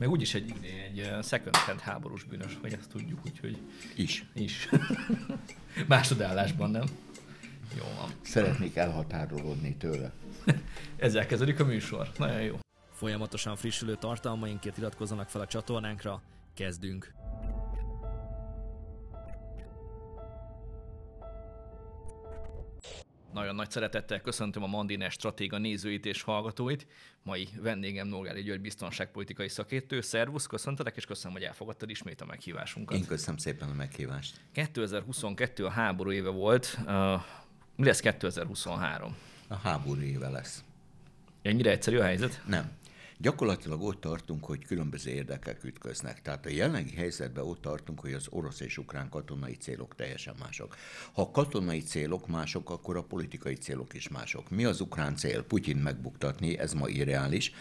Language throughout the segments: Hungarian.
Meg úgyis egy, egy second hand háborús bűnös, vagy ezt tudjuk, úgyhogy... Is. Is. Másodállásban, nem? Jó van. Szeretnék elhatárolódni tőle. Ezzel kezdődik a műsor. Nagyon jó. Folyamatosan frissülő tartalmainkért iratkozzanak fel a csatornánkra. Kezdünk! Nagyon nagy szeretettel köszöntöm a Mandiner Stratéga nézőit és hallgatóit. Mai vendégem Nógári György biztonságpolitikai szakértő. Szervusz, köszöntelek, és köszönöm, hogy elfogadtad ismét a meghívásunkat. Én köszönöm szépen a meghívást. 2022 a háború éve volt. Mi lesz 2023? A háború éve lesz. Ennyire egyszerű a helyzet? Nem. Gyakorlatilag ott tartunk, hogy különböző érdekek ütköznek. Tehát a jelenlegi helyzetben ott tartunk, hogy az orosz és ukrán katonai célok teljesen mások. Ha a katonai célok mások, akkor a politikai célok is mások. Mi az ukrán cél? Putyin megbuktatni, ez ma irreális.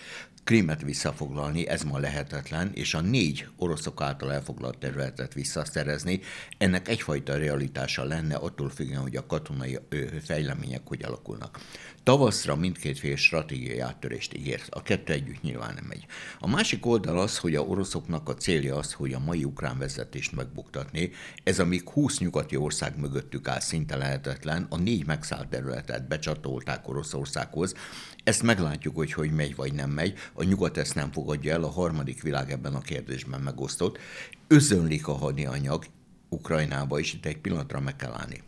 Krímet visszafoglalni, ez ma lehetetlen, és a négy oroszok által elfoglalt területet visszaszerezni, ennek egyfajta realitása lenne, attól függően, hogy a katonai fejlemények hogy alakulnak. Tavaszra mindkét fél stratégiai áttörést ígért, a kettő együtt nyilván nem megy. A másik oldal az, hogy a oroszoknak a célja az, hogy a mai ukrán vezetést megbuktatni. Ez amíg 20 nyugati ország mögöttük áll szinte lehetetlen, a négy megszállt területet becsatolták Oroszországhoz, ezt meglátjuk, hogy hogy megy vagy nem megy. A nyugat ezt nem fogadja el, a harmadik világ ebben a kérdésben megosztott. Özönlik a hadianyag Ukrajnába, és itt egy pillanatra meg kell állni.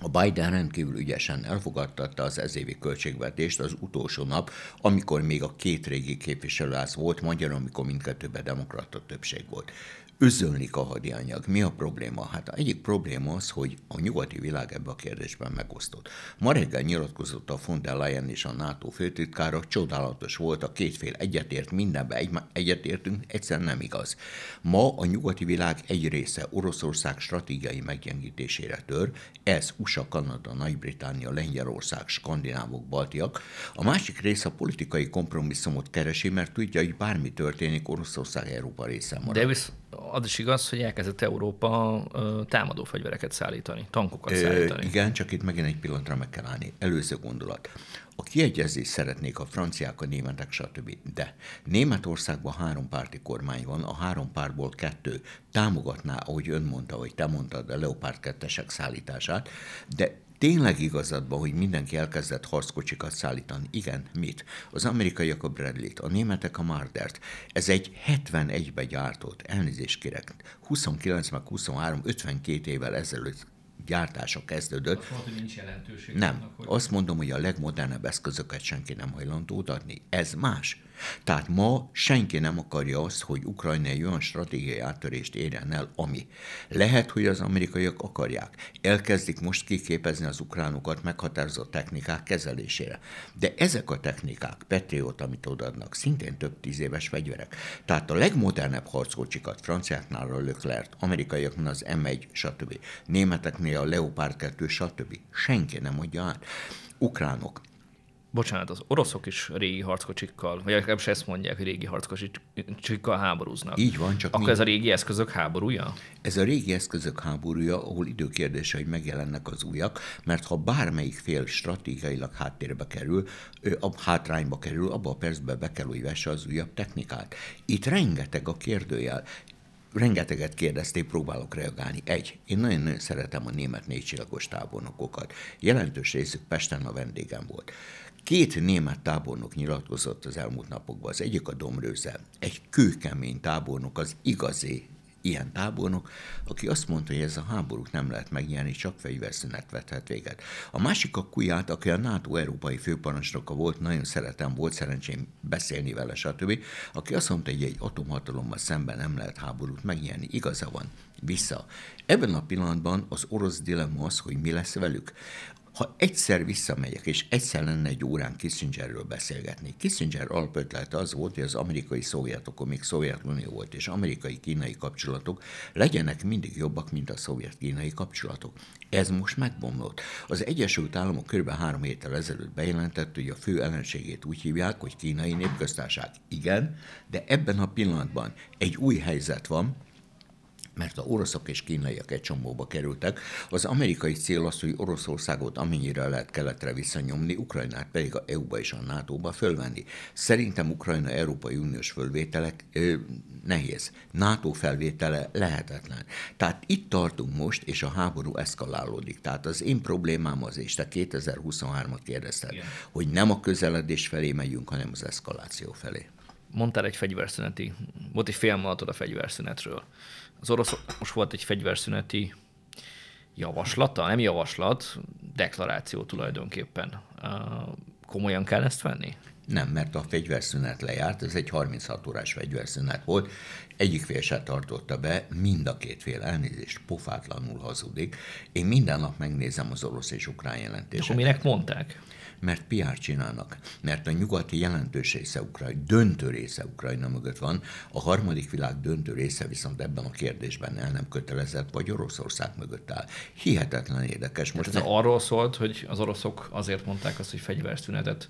A Biden rendkívül ügyesen elfogadtatta az ezévi költségvetést az utolsó nap, amikor még a két régi képviselőház volt, magyar, amikor mindkettőben demokrata többség volt özönlik a hadianyag. Mi a probléma? Hát a egyik probléma az, hogy a nyugati világ ebbe a kérdésben megosztott. Ma reggel nyilatkozott a von der Leyen és a NATO főtitkára, csodálatos volt, a két fél egyetért, mindenbe egy, egyetértünk, egyszerűen nem igaz. Ma a nyugati világ egy része Oroszország stratégiai meggyengítésére tör, ez USA, Kanada, Nagy-Britannia, Lengyelország, Skandinávok, Baltiak. A másik része a politikai kompromisszumot keresi, mert tudja, hogy bármi történik, Oroszország Európa része marad. De az is igaz, hogy elkezdett Európa támadó fegyvereket szállítani, tankokat szállítani. igen, csak itt megint egy pillanatra meg kell állni. Előző gondolat. A kiegyezést szeretnék a franciák, a németek, stb. De Németországban három párti kormány van, a három párból kettő támogatná, ahogy ön mondta, hogy te mondtad, a Leopard 2 szállítását, de tényleg igazadban, hogy mindenki elkezdett harckocsikat szállítani. Igen, mit? Az amerikaiak a Bradley-t, a németek a Mardert. Ez egy 71-be gyártott, elnézést kérek, 29 meg 23, 52 évvel ezelőtt gyártása kezdődött. Azt mondta, hogy nincs jelentőség. Nem. Annak, hogy... Azt mondom, hogy a legmodernebb eszközöket senki nem hajlandó adni. Ez más. Tehát ma senki nem akarja azt, hogy Ukrajna egy olyan stratégiai áttörést érjen el, ami. Lehet, hogy az amerikaiak akarják. Elkezdik most kiképezni az ukránokat meghatározott technikák kezelésére. De ezek a technikák, Patriot, amit odaadnak, szintén több tíz éves fegyverek. Tehát a legmodernebb harckocsikat franciáknál a Leclerc, amerikaiaknál az M1, stb. Németeknél a Leopard 2, stb. Senki nem adja át. Ukránok bocsánat, az oroszok is régi harckocsikkal, vagy legalábbis ezt mondják, hogy régi harckocsikkal háborúznak. Így van, csak Akkor mi... ez a régi eszközök háborúja? Ez a régi eszközök háborúja, ahol időkérdése, hogy megjelennek az újak, mert ha bármelyik fél stratégiailag háttérbe kerül, a hátrányba kerül, abban a percben be kell, hogy vesse az újabb technikát. Itt rengeteg a kérdőjel rengeteget kérdezték, próbálok reagálni. Egy, én nagyon-nagyon szeretem a német négycsillagos tábornokokat. Jelentős részük Pesten a vendégem volt. Két német tábornok nyilatkozott az elmúlt napokban. Az egyik a Domrőze, egy kőkemény tábornok, az igazi ilyen tábornok, aki azt mondta, hogy ez a háborút nem lehet megnyerni, csak fegyverszünet vethet véget. A másik a Kuját, aki a NATO európai főparancsnoka volt, nagyon szeretem, volt szerencsém beszélni vele, stb., aki azt mondta, hogy egy atomhatalommal szemben nem lehet háborút megnyerni. Igaza van. Vissza. Ebben a pillanatban az orosz dilemma az, hogy mi lesz velük. Ha egyszer visszamegyek, és egyszer lenne egy órán Kissingerről beszélgetni. Kissinger alapötlete az volt, hogy az amerikai szovjetok, még Szovjetunió volt, és amerikai-kínai kapcsolatok legyenek mindig jobbak, mint a szovjet-kínai kapcsolatok. Ez most megbomlott. Az Egyesült Államok kb. három héttel ezelőtt bejelentett, hogy a fő ellenségét úgy hívják, hogy kínai népköztárság. Igen, de ebben a pillanatban egy új helyzet van, mert a oroszok és kínaiak egy csomóba kerültek. Az amerikai cél az, hogy Oroszországot amennyire lehet keletre visszanyomni, Ukrajnát pedig a EU-ba és a NATO-ba fölvenni. Szerintem Ukrajna Európai Uniós fölvételek ö, nehéz. NATO felvétele lehetetlen. Tehát itt tartunk most, és a háború eszkalálódik. Tehát az én problémám az, és te 2023-at kérdezted, Igen. hogy nem a közeledés felé megyünk, hanem az eszkaláció felé. Mondtál egy fegyverszüneti, volt egy fél mondatod a fegyverszünetről az orosz most volt egy fegyverszüneti javaslata, nem javaslat, deklaráció tulajdonképpen. Komolyan kell ezt venni? Nem, mert a fegyverszünet lejárt, ez egy 36 órás fegyverszünet volt, egyik fél se tartotta be, mind a két fél elnézést pofátlanul hazudik. Én minden nap megnézem az orosz és ukrán jelentéseket. De minek mondták? mert PR csinálnak, mert a nyugati jelentős része Ukrajna, döntő része Ukrajna mögött van, a harmadik világ döntő része viszont ebben a kérdésben el nem kötelezett, vagy Oroszország mögött áll. Hihetetlen érdekes. Most ez ne... arról szólt, hogy az oroszok azért mondták azt, hogy fegyverszünetet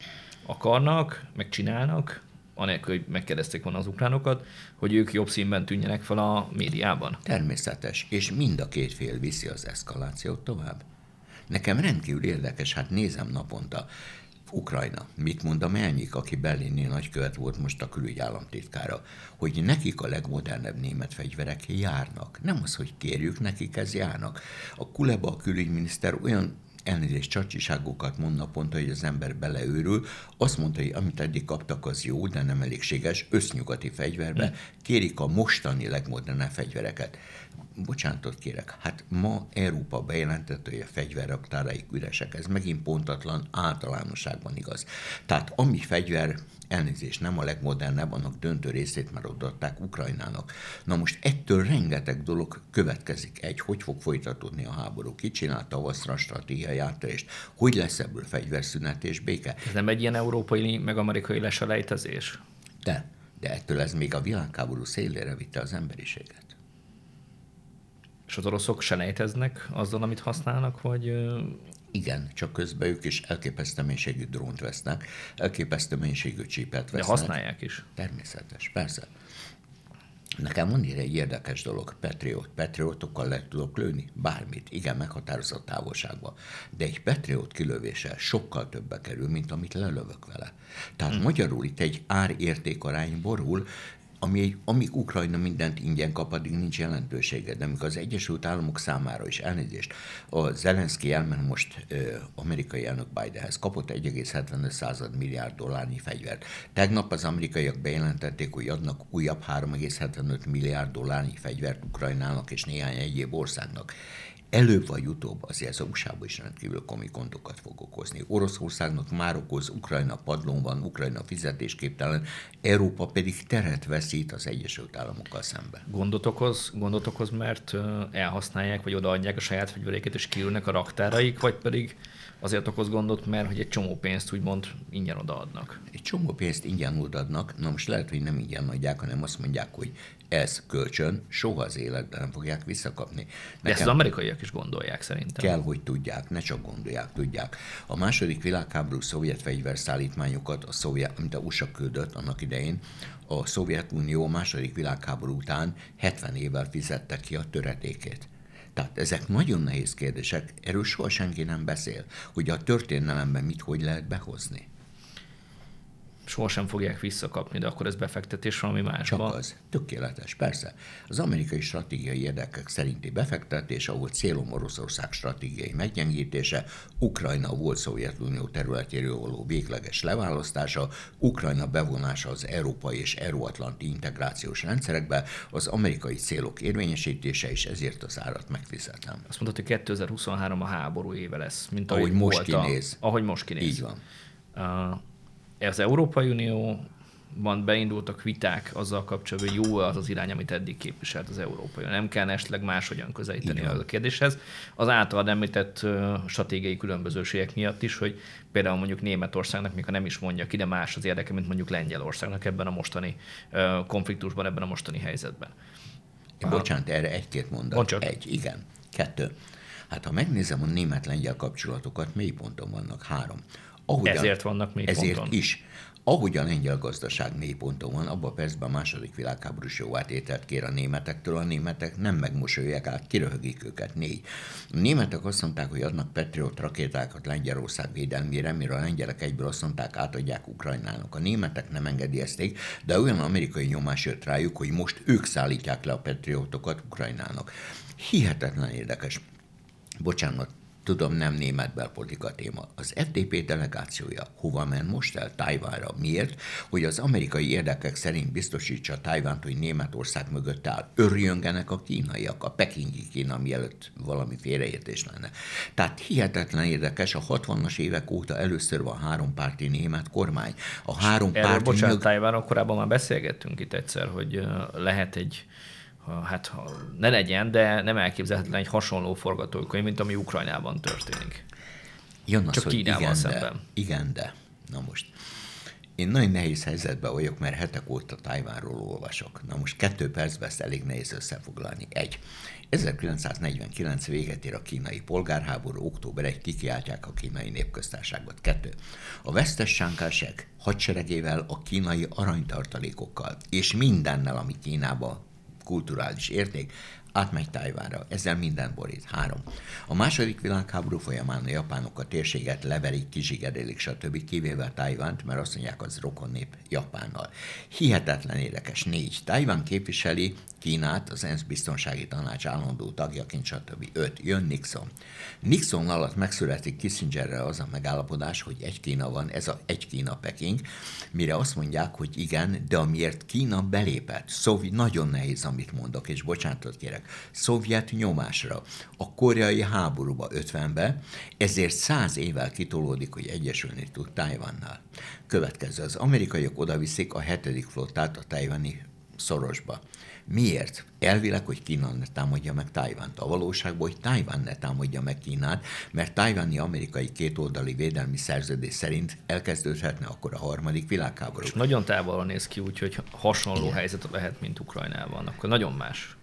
akarnak, meg csinálnak, anélkül, hogy megkérdezték volna az ukránokat, hogy ők jobb színben tűnjenek fel a médiában. Természetes, és mind a két fél viszi az eszkalációt tovább. Nekem rendkívül érdekes, hát nézem naponta, Ukrajna, mit mond a Melnyik, aki berlini nagykövet volt most a külügyállamtitkára, hogy nekik a legmodernebb német fegyverek járnak. Nem az, hogy kérjük, nekik ez járnak. A Kuleba a külügyminiszter olyan elnézést csacsiságokat mond naponta, hogy az ember beleőrül. Azt mondta, hogy amit eddig kaptak, az jó, de nem elégséges, össznyugati fegyverbe, hm. kérik a mostani legmodernebb fegyvereket bocsánatot kérek, hát ma Európa bejelentette, hogy a fegyverraktáraik üresek. Ez megint pontatlan, általánosságban igaz. Tehát ami fegyver, elnézést, nem a legmodernebb, annak döntő részét már odaadták Ukrajnának. Na most ettől rengeteg dolog következik. Egy, hogy fog folytatódni a háború, ki csinálta tavaszra stratégiai áttörést, hogy lesz ebből fegyverszünet és béke. Ez nem egy ilyen európai, meg amerikai leselejtezés? De, de ettől ez még a világháború szélére vitte az emberiséget. És az oroszok se nejteznek azzal, amit használnak, vagy... Igen, csak közben ők is elképesztő mennyiségű drónt vesznek, elképesztő mennyiségű csípet vesznek. De használják is. Természetes, persze. Nekem van egy érdekes dolog, Patriot. Patriotokkal le tudok lőni? Bármit. Igen, meghatározott távolságban. De egy Patriot kilövése sokkal többbe kerül, mint amit lelövök vele. Tehát hmm. magyarul itt egy ár-értékarány borul, ami, amíg Ukrajna mindent ingyen kap, addig nincs jelentősége. De amikor az Egyesült Államok számára is elnézést, a Zelenszky elmen most ö, amerikai elnök Bidenhez, kapott 1,75 milliárd dollárnyi fegyvert. Tegnap az amerikaiak bejelentették, hogy adnak újabb 3,75 milliárd dollárnyi fegyvert Ukrajnának és néhány egyéb országnak előbb vagy utóbb azért az usa is rendkívül komoly gondokat fog okozni. Oroszországnak már okoz, Ukrajna padlón van, Ukrajna fizetésképtelen, Európa pedig teret veszít az Egyesült Államokkal szemben. Gondot okoz, gondot okoz, mert elhasználják, vagy odaadják a saját fegyveréket, és kiülnek a raktáraik, vagy pedig azért okoz gondot, mert hogy egy csomó pénzt úgymond ingyen odaadnak. Egy csomó pénzt ingyen odaadnak, na most lehet, hogy nem ingyen adják, hanem azt mondják, hogy ez kölcsön soha az életben nem fogják visszakapni. Nekem De ezt az amerikaiak is gondolják szerintem. Kell, hogy tudják, ne csak gondolják, tudják. A második világháború szovjet fegyverszállítmányokat, a szovjet, amit a USA küldött annak idején, a Szovjetunió második világháború után 70 évvel fizette ki a töretékét. Tehát ezek nagyon nehéz kérdések, erről soha senki nem beszél, hogy a történelemben mit hogy lehet behozni sohasem fogják visszakapni, de akkor ez befektetés valami másba. Csak az. Tökéletes, persze. Az amerikai stratégiai érdekek szerinti befektetés, ahol célom Oroszország stratégiai meggyengítése, Ukrajna volt Szovjetunió területéről való végleges leválasztása, Ukrajna bevonása az európai és euróatlanti integrációs rendszerekbe, az amerikai célok érvényesítése, és ezért az árat megfizetem. Azt mondod, hogy 2023 a háború éve lesz, mint ahogy, ahogy most kinéz. A, ahogy most kinéz. Így van. Uh, az Európai Unió van beindultak viták azzal kapcsolatban, hogy jó az az irány, amit eddig képviselt az Európai Unió. Nem kell esetleg máshogyan közelíteni a kérdéshez. Az által említett stratégiai különbözőségek miatt is, hogy például mondjuk Németországnak, mikor nem is mondja ki, de más az érdeke, mint mondjuk Lengyelországnak ebben a mostani konfliktusban, ebben a mostani helyzetben. Én bocsánat, erre egy-két mondat. Egy, igen. Kettő. Hát ha megnézem a német-lengyel kapcsolatokat, mély ponton vannak három. Ahogyan, ezért vannak még Ezért ponton. is. ahogy a lengyel gazdaság mélyponton van, abban a percben a második világháborús jóvátételt kér a németektől, a németek nem megmosolják át, kiröhögik őket. Négy. A németek azt mondták, hogy adnak Patriot rakétákat Lengyelország védelmére, mire a lengyelek egyből azt mondták, átadják Ukrajnának. A németek nem engedélyezték, de olyan amerikai nyomás jött rájuk, hogy most ők szállítják le a Patriotokat Ukrajnának. Hihetetlen érdekes. Bocsánat, tudom, nem német belpolitika téma. Az FDP delegációja hova ment most el? Tájvánra. Miért? Hogy az amerikai érdekek szerint biztosítsa Tájvánt, hogy Németország mögött áll. Örjöngenek a kínaiak, a pekingi Kína, mielőtt valami félreértés lenne. Tehát hihetetlen érdekes, a 60-as évek óta először van három párti német kormány. A három Erről, párti... bocsánat, mög- Tájvánról korábban már beszélgettünk itt egyszer, hogy lehet egy hát ha ne legyen, de nem elképzelhetetlen egy hasonló forgatókönyv, mint ami Ukrajnában történik. Jön az, Csak hogy Kínával igen, szemben. De, igen, de. Na most. Én nagyon nehéz helyzetben vagyok, mert hetek óta Tajvánról olvasok. Na most kettő percben ezt elég nehéz összefoglalni. Egy. 1949 véget ér a kínai polgárháború, október 1 kikiáltják a kínai népköztárságot. Kettő. A vesztes Sánkásek hadseregével, a kínai aranytartalékokkal és mindennel, ami Kínába kulturális érték, átmegy Tájvánra. Ezzel minden borít. Három. A második világháború folyamán a japánok a térséget leverik, kizsigerelik, stb. kivéve Tájvánt, mert azt mondják, az rokon nép Japánnal. Hihetetlen érdekes. Négy. Tájván képviseli Kínát az ENSZ biztonsági tanács állandó tagjaként, stb. Öt. Jön Nixon. Nixon alatt megszületik Kissingerrel az a megállapodás, hogy egy Kína van, ez a egy Kína Peking, mire azt mondják, hogy igen, de amiért Kína belépett, Szovjet, nagyon nehéz, amit mondok, és bocsánatot kérek, szovjet nyomásra, a koreai háborúba 50-be, ezért száz évvel kitolódik, hogy egyesülni tud Tájvannal. Következő, az amerikaiak odaviszik a hetedik flottát a tajvani szorosba. Miért? Elvileg, hogy Kína ne támadja meg Tájvánt. A valóságban, hogy Tájván ne támadja meg Kínát, mert tájváni amerikai kétoldali védelmi szerződés szerint elkezdődhetne akkor a harmadik világháború. És nagyon távolra néz ki, úgyhogy hasonló Igen. helyzet lehet, mint Ukrajnában. Akkor nagyon más.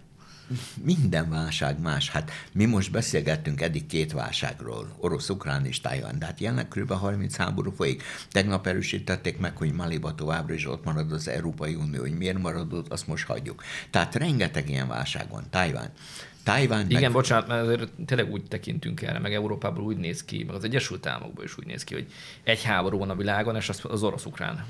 Minden válság más. Hát mi most beszélgettünk eddig két válságról, orosz, ukrán és Tajvan, de hát jelenleg kb. 30 háború folyik. Tegnap erősítették meg, hogy Maliba továbbra is ott marad az Európai Unió, hogy miért maradott, azt most hagyjuk. Tehát rengeteg ilyen válság van. Tajvan. Tájván Igen, meg... bocsánat, mert azért tényleg úgy tekintünk erre, meg Európában úgy néz ki, meg az Egyesült Államokban is úgy néz ki, hogy egy háború van a világon, és az, az orosz-ukrán.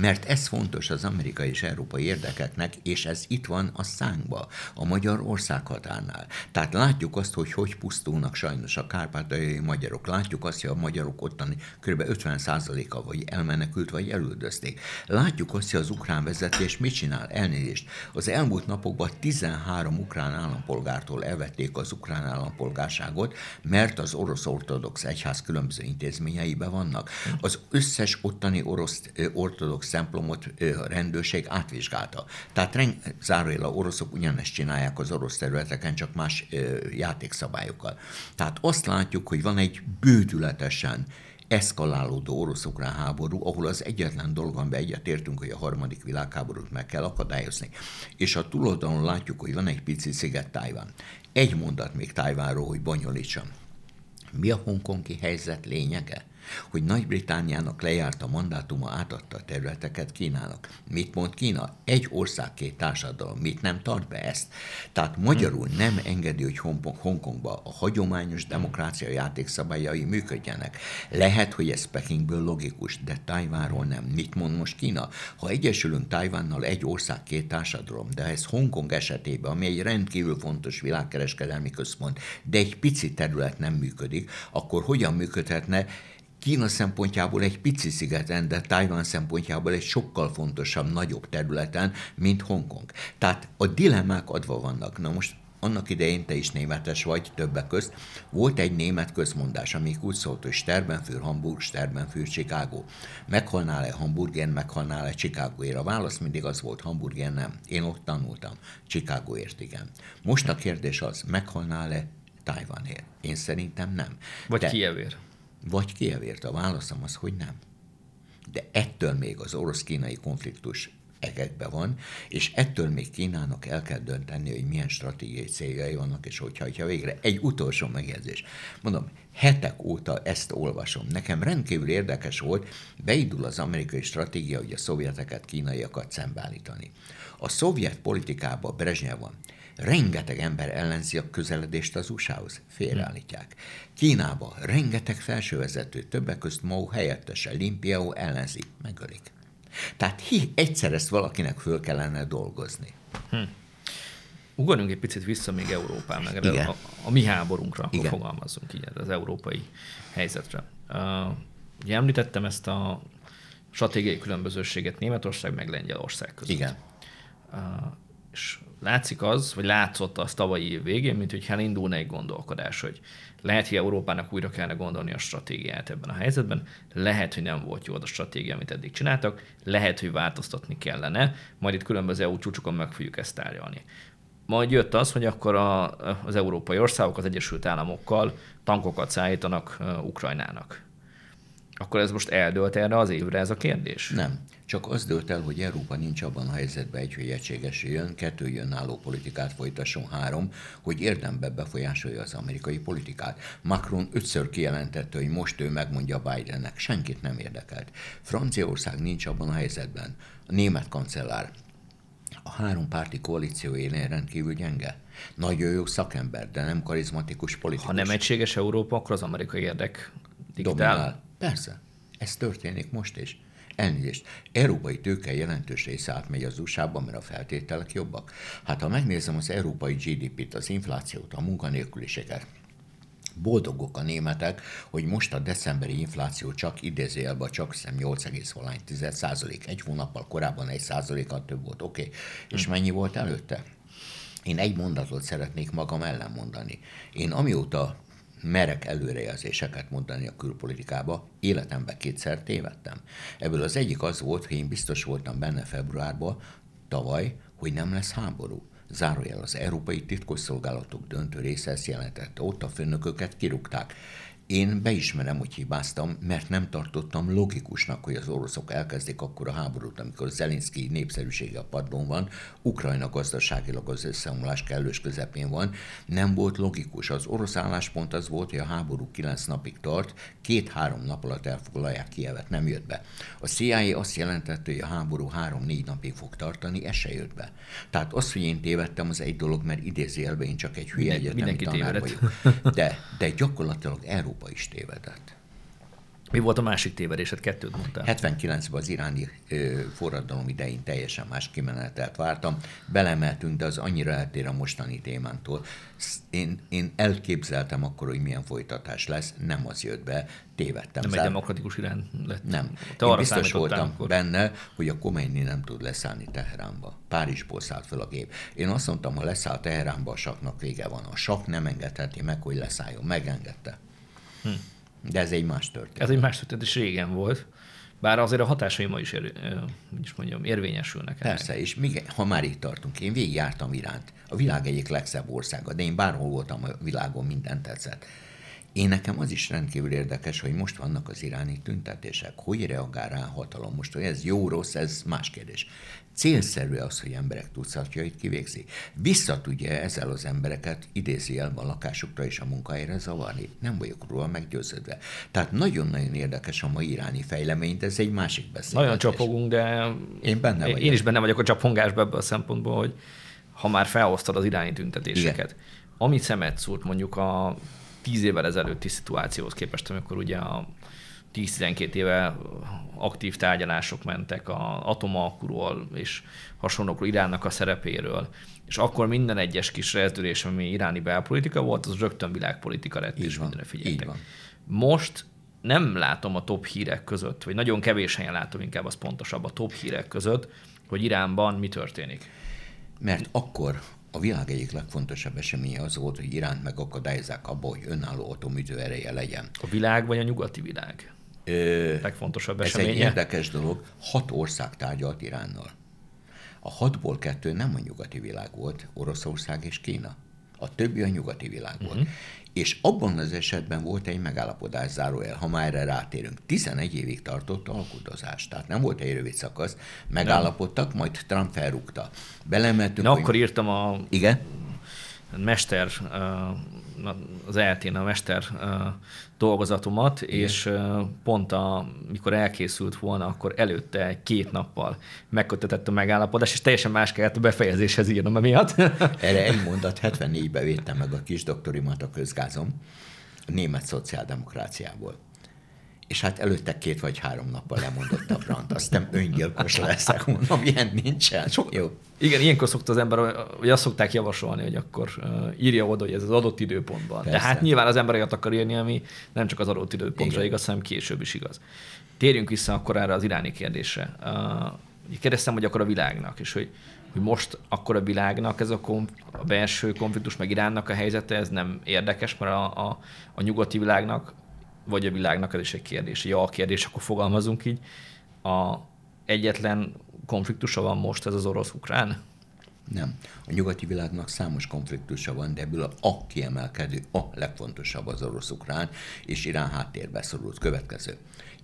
Mert ez fontos az amerikai és európai érdekeknek, és ez itt van a szánkba, a magyar országhatárnál. Tehát látjuk azt, hogy hogy pusztulnak sajnos a kárpátaljai magyarok. Látjuk azt, hogy a magyarok ottani kb. 50%-a vagy elmenekült, vagy elüldözték. Látjuk azt, hogy az ukrán vezetés mit csinál? Elnézést. Az elmúlt napokban 13 ukrán állampolgártól elvették az ukrán állampolgárságot, mert az orosz ortodox egyház különböző intézményeiben vannak. Az összes ottani orosz ortodox templomot a rendőrség átvizsgálta. Tehát zárójel a oroszok ugyanezt csinálják az orosz területeken, csak más játékszabályokkal. Tehát azt látjuk, hogy van egy bődületesen eszkalálódó orosz-ukrán háború, ahol az egyetlen dolog, amiben egyetértünk, hogy a harmadik világháborút meg kell akadályozni. És a túloldalon látjuk, hogy van egy pici sziget Tájván. Egy mondat még Tájvánról, hogy bonyolítsam. Mi a hongkongi helyzet lényege? Hogy Nagy-Britániának lejárt a mandátuma, átadta a területeket Kínának. Mit mond Kína? Egy ország, két társadalom. Mit nem tart be ezt? Tehát magyarul nem engedi, hogy Hongkongba a hagyományos demokrácia játékszabályai működjenek. Lehet, hogy ez Pekingből logikus, de Tajvánról nem. Mit mond most Kína? Ha egyesülünk Tajvánnal egy ország, két társadalom, de ez Hongkong esetében, ami egy rendkívül fontos világkereskedelmi központ, de egy pici terület nem működik, akkor hogyan működhetne Kína szempontjából egy pici szigeten, de Tajvan szempontjából egy sokkal fontosabb, nagyobb területen, mint Hongkong. Tehát a dilemmák adva vannak. Na most annak idején te is németes vagy, többek közt, volt egy német közmondás, ami úgy szólt, hogy Sterbenfür Hamburg, Sterbenfür Chicago. Meghalnál-e Hamburgén, meghalnál-e Chicagoért? A válasz mindig az volt, Hamburgén nem. Én ott tanultam. Chicagoért igen. Most a kérdés az, meghalnál-e Tajvanért? Én szerintem nem. Vagy De, Kievért vagy Kievért. A válaszom az, hogy nem. De ettől még az orosz-kínai konfliktus egekbe van, és ettől még Kínának el kell dönteni, hogy milyen stratégiai céljai vannak, és hogyha, hogyha végre egy utolsó megjegyzés. Mondom, hetek óta ezt olvasom. Nekem rendkívül érdekes volt, beindul az amerikai stratégia, hogy a szovjeteket, kínaiakat szembeállítani. A szovjet politikában Brezsnyev van. Rengeteg ember ellenzi a közeledést az USA-hoz, félreállítják. Kínába rengeteg felsővezető, többek között Mao helyettese, Limpiao ellenzi, megölik. Tehát hi, egyszer ezt valakinek föl kellene dolgozni. Hm. Ugorjunk egy picit vissza még Európán, meg Igen. A, a mi háborunkra, Igen. fogalmazzunk így, az európai helyzetre. Uh, ugye említettem ezt a stratégiai különbözőséget Németország meg Lengyelország között. Igen. Uh, és látszik az, vagy látszott az tavalyi év végén, mint hogy elindulna egy gondolkodás, hogy lehet, hogy Európának újra kellene gondolni a stratégiát ebben a helyzetben, lehet, hogy nem volt jó az a stratégia, amit eddig csináltak, lehet, hogy változtatni kellene, majd itt különböző EU csúcsokon meg fogjuk ezt tárgyalni. Majd jött az, hogy akkor a, az európai országok az Egyesült Államokkal tankokat szállítanak Ukrajnának. Akkor ez most eldőlt erre az évre ez a kérdés? Nem. Csak az dőlt el, hogy Európa nincs abban a helyzetben egy, hogy egységesüljön, kettő jön álló politikát folytasson, három, hogy érdembe befolyásolja az amerikai politikát. Macron ötször kijelentette, hogy most ő megmondja Bidennek, senkit nem érdekelt. Franciaország nincs abban a helyzetben. A német kancellár a három párti koalíció élén rendkívül gyenge. Nagyon jó szakember, de nem karizmatikus politikus. Ha nem egységes Európa, akkor az amerikai érdek diktál. Dominál. Persze. Ez történik most is. Elnézést, európai tőke jelentős része átmegy az USA-ba, mert a feltételek jobbak. Hát ha megnézem az európai GDP-t, az inflációt, a munkanélküliséget, boldogok a németek, hogy most a decemberi infláció csak idézőjelben csak szem 8,1 százalék. Egy hónappal korábban egy százalékkal több volt, oké. Okay. És hm. mennyi volt előtte? Én egy mondatot szeretnék magam ellen mondani. Én amióta merek előrejelzéseket mondani a külpolitikába, életemben kétszer tévedtem. Ebből az egyik az volt, hogy én biztos voltam benne februárban, tavaly, hogy nem lesz háború. Zárójel az európai titkosszolgálatok döntő része ezt jelentette. Ott a főnököket kirúgták. Én beismerem, hogy hibáztam, mert nem tartottam logikusnak, hogy az oroszok elkezdik akkor a háborút, amikor Zelenszky népszerűsége a padlón van, Ukrajna gazdaságilag az összeomlás kellős közepén van. Nem volt logikus. Az orosz álláspont az volt, hogy a háború kilenc napig tart, két-három nap alatt elfoglalják Kievet, nem jött be. A CIA azt jelentette, hogy a háború három-négy napig fog tartani, ez se jött be. Tehát az, hogy én tévedtem, az egy dolog, mert idézőjelben én csak egy hülye Minden, egyetemi tanár vagyok. De, de gyakorlatilag Európa Európa is tévedett. Mi volt a másik tévedésed? Kettőt mondtál. 79-ben az iráni ö, forradalom idején teljesen más kimenetelt vártam. Belemeltünk, de az annyira eltér a mostani témántól. Én, én elképzeltem akkor, hogy milyen folytatás lesz, nem az jött be, tévedtem. Nem Zár... egy demokratikus irány lett. Nem. Te én biztos voltam akkor. benne, hogy a Khomeini nem tud leszállni Teheránba. Párizsból szállt fel a gép. Én azt mondtam, ha leszáll Teheránba, a saknak vége van. A sak nem engedheti meg, hogy leszálljon. Megengedte. Hm. De ez egy más történet. Ez egy más történet, és régen volt. Bár azért a hatásai ma is, ér, is mondjam, érvényesülnek. Persze, ennek. és még, ha már itt tartunk, én végigjártam iránt. A világ egyik legszebb országa, de én bárhol voltam a világon, minden tetszett. Én nekem az is rendkívül érdekes, hogy most vannak az iráni tüntetések. Hogy reagál rá a hatalom most, hogy ez jó-rossz, ez más kérdés. Célszerű az, hogy emberek tucatjait kivégzi. Vissza tudja ezzel az embereket idézőjelben a lakásukra és a munkahelyre zavarni? Nem vagyok róla meggyőződve. Tehát nagyon-nagyon érdekes a mai iráni fejlemény, de ez egy másik beszélgetés. Nagyon csapogunk, de én, benne vagyok. én is benne vagyok a csapongásban ebből a szempontból, hogy ha már felhoztad az iráni tüntetéseket, Igen. ami szemet szúrt mondjuk a tíz évvel ezelőtti szituációhoz képest, amikor ugye a 10-12 éve aktív tárgyalások mentek a atomalkuról és hasonlókról, Iránnak a szerepéről, és akkor minden egyes kis rezdülés, ami iráni belpolitika volt, az rögtön világpolitika lett, így és mindenre figyeltek. Most nem látom a top hírek között, vagy nagyon kevés helyen látom inkább az pontosabb a top hírek között, hogy Iránban mi történik. Mert akkor a világ egyik legfontosabb eseménye az volt, hogy Iránt megakadályozzák abba, hogy önálló atomüző ereje legyen. A világ vagy a nyugati világ? Ö, legfontosabb eseménye? Ez egy érdekes dolog. Hat ország tárgyalt Iránnal. A hatból kettő nem a nyugati világ volt, Oroszország és Kína. A többi a nyugati világból. Uh-huh. És abban az esetben volt egy megállapodás zárójel, ha már erre rátérünk. 11 évig tartott alkudozás, tehát nem volt egy rövid szakasz, megállapodtak, majd Trump felrúgta. Belemeltünk, Na, hogy... akkor írtam a Igen? Mester, az eltén a mester dolgozatomat, Igen. és pont a, mikor elkészült volna, akkor előtte két nappal megkötetett a megállapodás, és teljesen más kellett a befejezéshez írnom emiatt. Erre egy mondat, 74-ben védtem meg a kis doktorimat a közgázom, a német szociáldemokráciából és hát előtte két vagy három nappal lemondott a Brandt, aztán öngyilkos leszek, mondom, ilyen nincsen. Sok, Jó. Igen, ilyenkor szokta az ember, vagy azt szokták javasolni, hogy akkor írja oda, hogy ez az adott időpontban. Persze. De hát nyilván az ember olyat akar írni, ami nem csak az adott időpontra Igen. igaz, hanem később is igaz. Térjünk vissza akkor erre az iráni kérdésre. Uh, kérdeztem, hogy akkor a világnak, és hogy, hogy most akkor a világnak ez a, konf- a belső konfliktus, meg Iránnak a helyzete, ez nem érdekes, mert a, a, a nyugati világnak vagy a világnak, ez is egy kérdés. Ja, a kérdés, akkor fogalmazunk így. A egyetlen konfliktusa van most ez az orosz-ukrán? Nem. A nyugati világnak számos konfliktusa van, de ebből a, a kiemelkedő, a legfontosabb az orosz-ukrán, és Irán háttérbe szorult. Következő.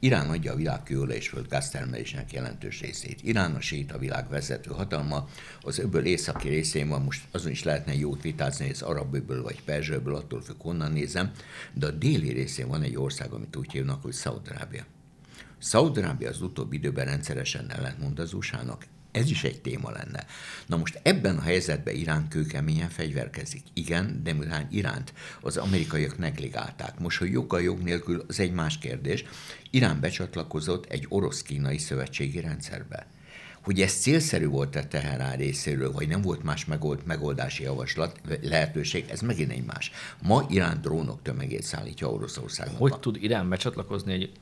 Irán adja a világ kőolaj és földgáztermelésének jelentős részét. Irán a sét a világ vezető hatalma, az öböl északi részén van, most azon is lehetne jót vitázni, hogy az arab vagy perzsőből, attól függ, honnan nézem, de a déli részén van egy ország, amit úgy hívnak, hogy Szaudarábia. Szaudarábia az utóbbi időben rendszeresen ellentmond az USA-nak, ez is egy téma lenne. Na most ebben a helyzetben Irán kőkeményen fegyverkezik. Igen, de miután Iránt az amerikaiak negligálták. Most, hogy joggal jog nélkül, az egy más kérdés. Irán becsatlakozott egy orosz-kínai szövetségi rendszerbe. Hogy ez célszerű volt a Teherán részéről, vagy nem volt más megold, megoldási javaslat, lehetőség, ez megint egy más. Ma Irán drónok tömegét szállítja Oroszországba. Hogy tud Irán becsatlakozni egy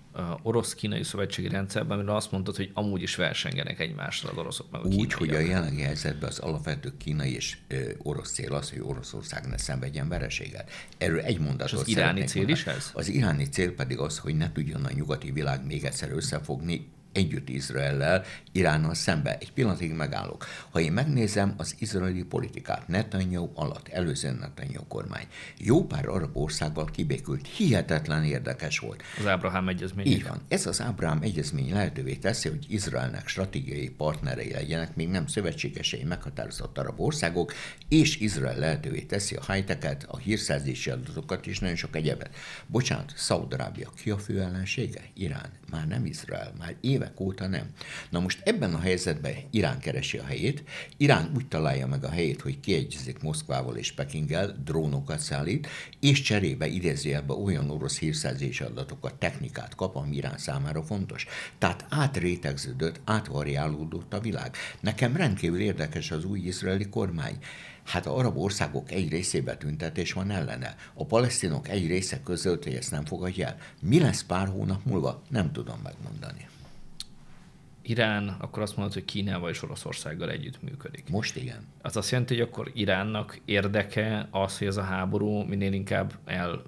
orosz-kínai szövetségi rendszerben, amire azt mondtad, hogy amúgy is versengenek egymással az oroszok meg a Úgy, hogy a jelenlegi helyzetben az alapvető kínai és ö, orosz cél az, hogy Oroszország ne szenvedjen vereséget. Erről egy mondatot az iráni cél mondani. is ez? Az iráni cél pedig az, hogy ne tudjon a nyugati világ még egyszer összefogni, együtt Izraellel, Iránnal szembe. Egy pillanatig megállok. Ha én megnézem az izraeli politikát Netanyahu alatt, előző Netanyahu kormány, jó pár arab országgal kibékült, hihetetlen érdekes volt. Az Ábrahám egyezmény. Így van. Ez az Ábrahám egyezmény lehetővé teszi, hogy Izraelnek stratégiai partnerei legyenek, még nem szövetségesei meghatározott arab országok, és Izrael lehetővé teszi a high a hírszerzési adatokat és nagyon sok egyebet. Bocsánat, Szaudarábia ki a fő ellensége? Irán. Már nem Izrael, már év évek óta nem. Na most ebben a helyzetben Irán keresi a helyét, Irán úgy találja meg a helyét, hogy kiegyezik Moszkvával és Pekinggel, drónokat szállít, és cserébe idézőjelben olyan orosz hírszerzési adatokat, technikát kap, ami Irán számára fontos. Tehát átrétegződött, átvariálódott a világ. Nekem rendkívül érdekes az új izraeli kormány. Hát a arab országok egy részébe tüntetés van ellene. A palesztinok egy része közölt, hogy ezt nem fogadja el. Mi lesz pár hónap múlva? Nem tudom megmondani. Irán, akkor azt mondod, hogy Kínával és Oroszországgal együtt működik. Most igen. Az azt jelenti, hogy akkor Iránnak érdeke az, hogy ez a háború minél inkább el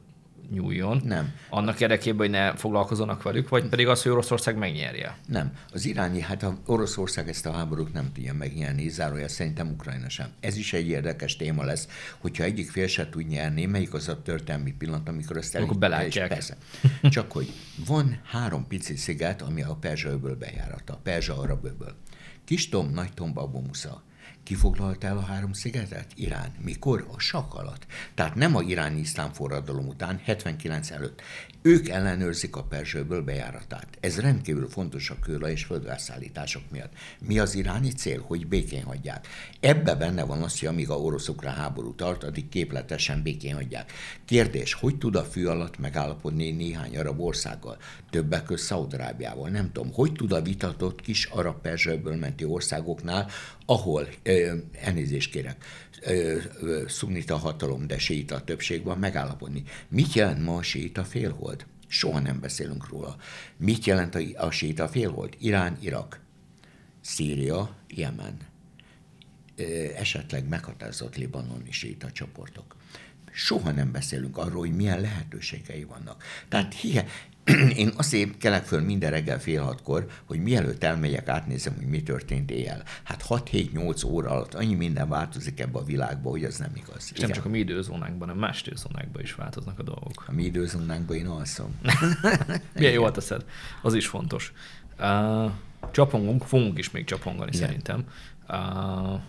nyúljon. Nem. Annak érdekében, hogy ne foglalkozzanak velük, vagy pedig az, hogy Oroszország megnyerje? Nem. Az iráni, hát a Oroszország ezt a háborút nem tudja megnyerni, zárója szerintem Ukrajna sem. Ez is egy érdekes téma lesz, hogyha egyik fél se tud nyerni, melyik az a történelmi pillanat, amikor ezt Akkor belátják. Persze. Csak hogy van három pici sziget, ami a Perzsa öböl bejárata, a Perzsa arab öböl. Kis Tom, Nagy Tom, Babomusza. Kifoglalta el a három szigetet? Irán. Mikor? A sak. Tehát nem a iráni iszlám forradalom után, 79 előtt. Ők ellenőrzik a Perzsőből bejáratát. Ez rendkívül fontos a kőla és földgázszállítások miatt. Mi az iráni cél? Hogy békén hagyják. Ebbe benne van az, hogy amíg a oroszokra háború tart, addig képletesen békén hagyják. Kérdés, hogy tud a fű alatt megállapodni néhány arab országgal? Többek között Szaudarábiával. Nem tudom, hogy tud a vitatott kis arab Perzsőből menti országoknál, ahol, ö, elnézést kérek, szunita hatalom, de séta többség van, megállapodni. Mit jelent ma a séta félhold? Soha nem beszélünk róla. Mit jelent a, a séta félhold? Irán, Irak, Szíria, Jemen, esetleg meghatározott libanoni séta csoportok soha nem beszélünk arról, hogy milyen lehetőségei vannak. Tehát hihe, én azért kelek föl minden reggel fél hatkor, hogy mielőtt elmegyek, átnézem, hogy mi történt éjjel. Hát 6-7-8 óra alatt annyi minden változik ebbe a világba, hogy az nem igaz. És nem csak a mi időzónánkban, hanem más időzónákban is változnak a dolgok. A mi időzónánkban én alszom. Milyen jól teszed. Az is fontos. Uh, csapongunk, fogunk is még csapongani Igen. szerintem. Uh,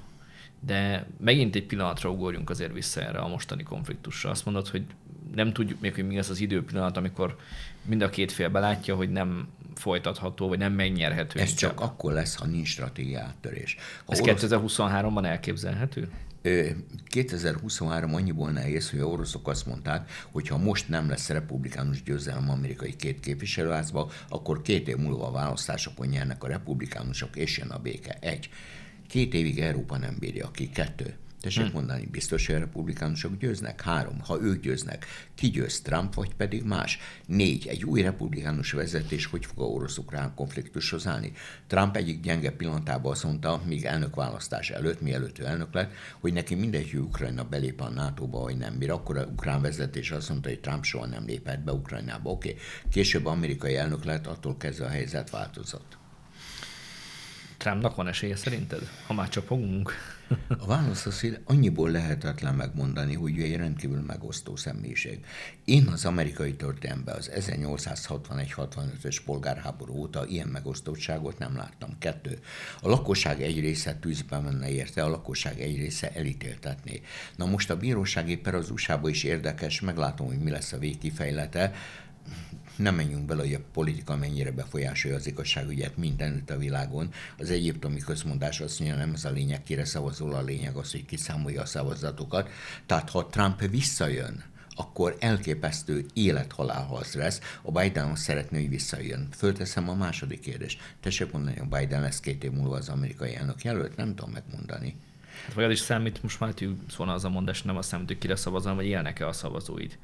de megint egy pillanatra ugorjunk azért vissza erre a mostani konfliktusra. Azt mondod, hogy nem tudjuk még, hogy mi az az időpillanat, amikor mind a két fél belátja, hogy nem folytatható, vagy nem megnyerhető. Ez csak akkor lesz, ha nincs stratégia áttörés. Ha Ez orosz... 2023-ban elképzelhető? 2023 annyiból nehéz, hogy a oroszok azt mondták, hogy ha most nem lesz republikánus győzelem amerikai két képviselőházba, akkor két év múlva a választásokon nyernek a republikánusok, és jön a béke. Egy. Két évig Európa nem bírja ki. Kettő. Tessék hmm. mondani, biztos, hogy a republikánusok győznek? Három. Ha ők győznek, ki győz, Trump vagy pedig más? Négy. Egy új republikánus vezetés hogy fog a orosz-ukrán konfliktushoz állni? Trump egyik gyenge pillanatában azt mondta, míg elnökválasztás előtt, mielőtt ő elnök lett, hogy neki mindegy, hogy Ukrajna belép a NATO-ba, vagy nem. Mire akkor a ukrán vezetés azt mondta, hogy Trump soha nem lépett be Ukrajnába. Oké. Okay. Később amerikai elnök lett, attól kezdve a helyzet változott. Trumpnak van esélye szerinted, ha már csapogunk? A válasz az, hogy annyiból lehetetlen megmondani, hogy ő egy rendkívül megosztó személyiség. Én az amerikai történelemben az 1861-65-ös polgárháború óta ilyen megosztottságot nem láttam. Kettő. A lakosság egy része tűzbe menne érte, a lakosság egy része elítéltetné. Na most a bírósági per az usa is érdekes, meglátom, hogy mi lesz a végkifejlete nem menjünk bele, hogy a politika mennyire befolyásolja az igazságügyet mindenütt a világon. Az egyiptomi közmondás azt mondja, nem ez a lényeg, kire szavazol, a lényeg az, hogy kiszámolja a szavazatokat. Tehát ha Trump visszajön, akkor elképesztő élethalálharc lesz. A Biden azt szeretné, hogy visszajön. Fölteszem a második kérdést. Tessék mondani, hogy Biden lesz két év múlva az amerikai elnök jelölt? Nem tudom megmondani. Hát vagy az is számít, most már szóval az a mondás, nem azt számít, hogy kire szavazom, vagy élnek-e a szavazóid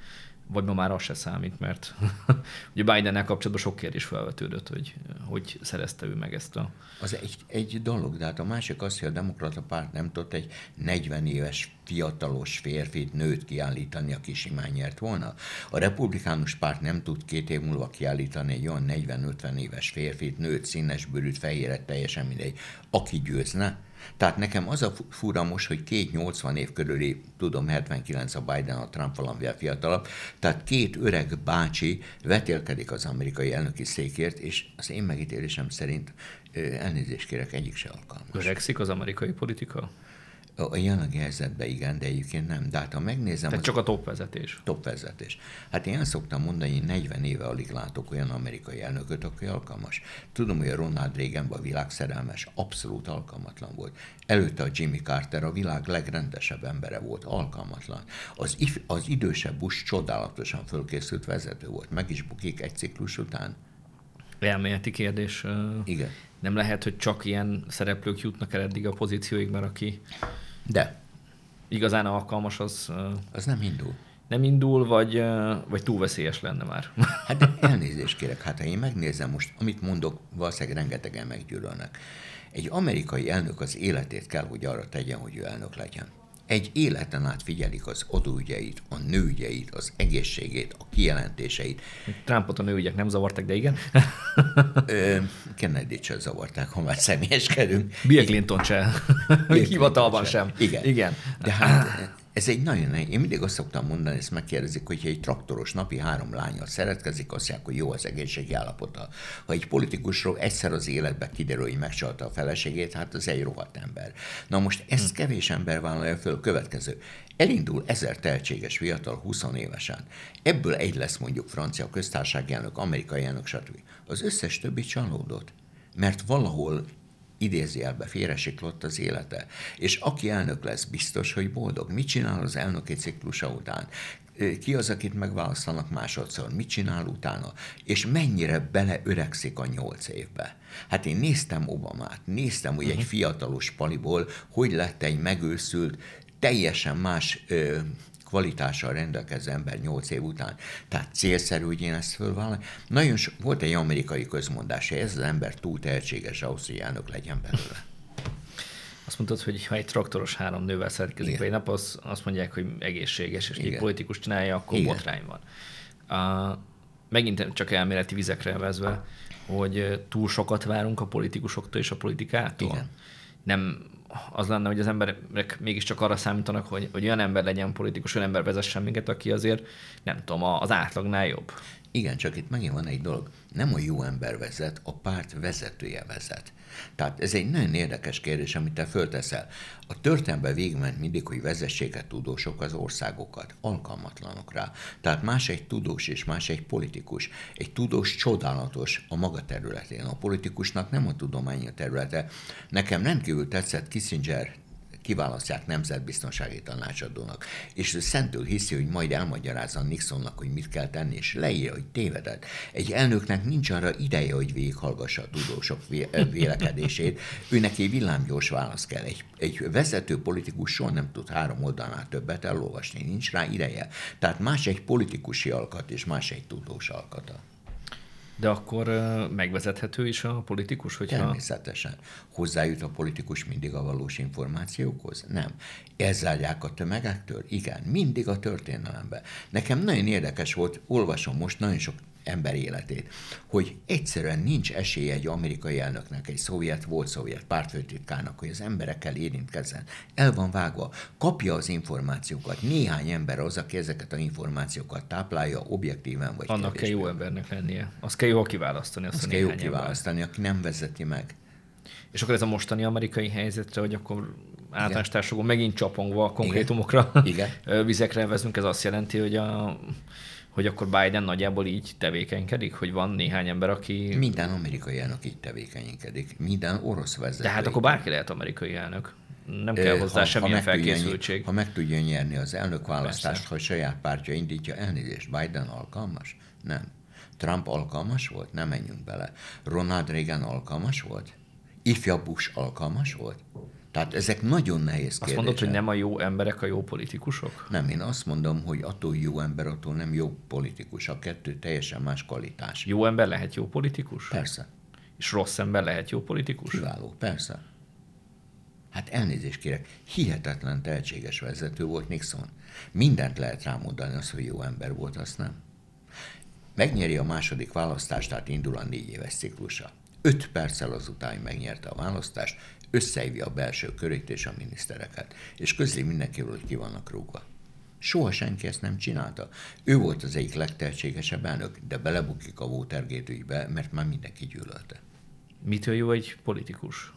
vagy ma már az se számít, mert ugye Bidennel kapcsolatban sok kérdés felvetődött, hogy hogy szerezte ő meg ezt a... Az egy, egy dolog, de hát a másik az, hogy a demokrata párt nem tudott egy 40 éves fiatalos férfit, nőt kiállítani, aki simán nyert volna. A republikánus párt nem tud két év múlva kiállítani egy olyan 40-50 éves férfit, nőt, színes bőrűt, fehéret, teljesen mindegy, aki győzne tehát nekem az a fura most, hogy két 80 év körüli, tudom, 79 a Biden, a Trump valamivel fiatalabb, tehát két öreg bácsi vetélkedik az amerikai elnöki székért, és az én megítélésem szerint elnézést kérek, egyik se alkalmas. Öregszik az amerikai politika? A jelenlegi helyzetben igen, de egyébként nem. De hát ha megnézem... Tehát csak a top vezetés. Top vezetés. Hát én szoktam mondani, hogy 40 éve alig látok olyan amerikai elnököt, aki alkalmas. Tudom, hogy a Ronald Reagan a világ szerelmes, abszolút alkalmatlan volt. Előtte a Jimmy Carter a világ legrendesebb embere volt, alkalmatlan. Az, if, az idősebb Bush csodálatosan fölkészült vezető volt. Meg is bukik egy ciklus után. Elméleti kérdés. Igen. Nem lehet, hogy csak ilyen szereplők jutnak el eddig a pozícióig, mert aki de. Igazán alkalmas az... Az nem indul. Nem indul, vagy, vagy túl veszélyes lenne már. Hát de elnézést kérek, hát ha én megnézem most, amit mondok, valószínűleg rengetegen meggyűlölnek. Egy amerikai elnök az életét kell, hogy arra tegyen, hogy ő elnök legyen egy életen át figyelik az adóügyeit, a nőügyeit, az egészségét, a kijelentéseit. Trumpot a nőügyek nem zavartak, de igen. kennedy sem zavarták, ha már személyeskedünk. Bill Clinton sem. Hivatalban sem. Igen. igen. De hát ez egy nagyon Én mindig azt szoktam mondani, ezt megkérdezik, hogy egy traktoros napi három lányal szeretkezik, azt mondják, hogy jó az egészségi állapota. Ha egy politikusról egyszer az életbe kiderül, hogy megcsalta a feleségét, hát az egy rohadt ember. Na most ezt hm. kevés ember vállalja föl. Következő. Elindul ezer tehetséges fiatal 20 évesen. Ebből egy lesz mondjuk francia köztársasági elnök, amerikai elnök, stb. Az összes többi csalódott mert valahol idézőjelbe félresiklott az élete. És aki elnök lesz, biztos, hogy boldog. Mit csinál az elnöki ciklusa után? Ki az, akit megválasztanak másodszor? Mit csinál utána? És mennyire beleöregszik a nyolc évbe? Hát én néztem Obamát, néztem, hogy uh-huh. egy mhm. fiatalos paliból hogy lett egy megőszült, teljesen más ö, kvalitással rendelkező ember 8 év után. Tehát célszerű, hogy én ezt fölvállalom. Nagyon so, volt egy amerikai közmondás, hogy ez az ember túl tehetséges ahhoz, hogy elnök legyen belőle. Azt mondtad, hogy ha egy traktoros három nővel szeretkezik egy nap, az, azt mondják, hogy egészséges, és egy politikus csinálja, akkor Igen. botrány van. Uh, megint csak elméleti vizekre vezve, hogy túl sokat várunk a politikusoktól és a politikától. Igen. Nem az lenne, hogy az emberek mégiscsak arra számítanak, hogy, hogy olyan ember legyen politikus, olyan ember vezessen minket, aki azért, nem tudom, az átlagnál jobb. Igen, csak itt megint van egy dolog. Nem a jó ember vezet, a párt vezetője vezet. Tehát ez egy nagyon érdekes kérdés, amit te fölteszel. A történelemben végigment mindig, hogy vezessék a tudósok az országokat. Alkalmatlanok rá. Tehát más egy tudós és más egy politikus. Egy tudós csodálatos a maga területén. A politikusnak nem a tudomány a területe. Nekem rendkívül tetszett Kissinger kiválasztják nemzetbiztonsági tanácsadónak, és ő szentül hiszi, hogy majd elmagyarázza Nixonnak, hogy mit kell tenni, és leírja, hogy tévedett. Egy elnöknek nincs arra ideje, hogy végighallgassa a tudósok vélekedését, ő neki villámgyors válasz kell. Egy, egy vezető politikus soha nem tud három oldalnál többet elolvasni, nincs rá ideje. Tehát más egy politikusi alkat, és más egy tudós alkata. De akkor megvezethető is a politikus? Hogyha... Természetesen. Hozzájut a politikus mindig a valós információkhoz? Nem. Elzárják a tömegektől? Igen. Mindig a történelembe. Nekem nagyon érdekes volt, olvasom most nagyon sok ember életét, hogy egyszerűen nincs esélye egy amerikai elnöknek, egy szovjet, volt szovjet pártfőtitkárnak, hogy az emberekkel érintkezzen. El van vágva, kapja az információkat. Néhány ember az, aki ezeket az információkat táplálja objektíven vagy Annak kell jó embernek lennie. Azt kell jó kiválasztani. Azt, azt kell jó kiválasztani, aki nem vezeti meg. És akkor ez a mostani amerikai helyzetre, hogy akkor általános társadalom megint csapongva a konkrétumokra, Igen. vizekre vezünk, ez azt jelenti, hogy a hogy akkor Biden nagyjából így tevékenykedik, hogy van néhány ember, aki... Minden amerikai elnök így tevékenykedik, minden orosz vezető. De hát akkor bárki lehet amerikai elnök. Nem kell hozzá ha, semmilyen ha felkészültség. Tudja, ha meg tudja nyerni az elnökválasztást, ha saját pártja indítja elnézést, Biden alkalmas? Nem. Trump alkalmas volt? Nem menjünk bele. Ronald Reagan alkalmas volt? Ifja Bush alkalmas volt? Tehát ezek nagyon nehéz kérdések. Azt mondod, hogy nem a jó emberek a jó politikusok? Nem, én azt mondom, hogy attól jó ember, attól nem jó politikus. A kettő teljesen más kvalitás. Jó ember lehet jó politikus? Persze. És rossz ember lehet jó politikus? Kiváló, persze. Hát elnézést kérek, hihetetlen tehetséges vezető volt Nixon. Mindent lehet rámondani, az, hogy jó ember volt, azt nem. Megnyeri a második választást, tehát indul a négy éves ciklusa. Öt perccel azután, hogy megnyerte a választást, összehívja a belső körét és a minisztereket, és közli mindenkiről, hogy ki vannak rúgva. Soha senki ezt nem csinálta. Ő volt az egyik legtehetségesebb elnök, de belebukik a Watergate ügybe, mert már mindenki gyűlölte. Mitől jó egy politikus?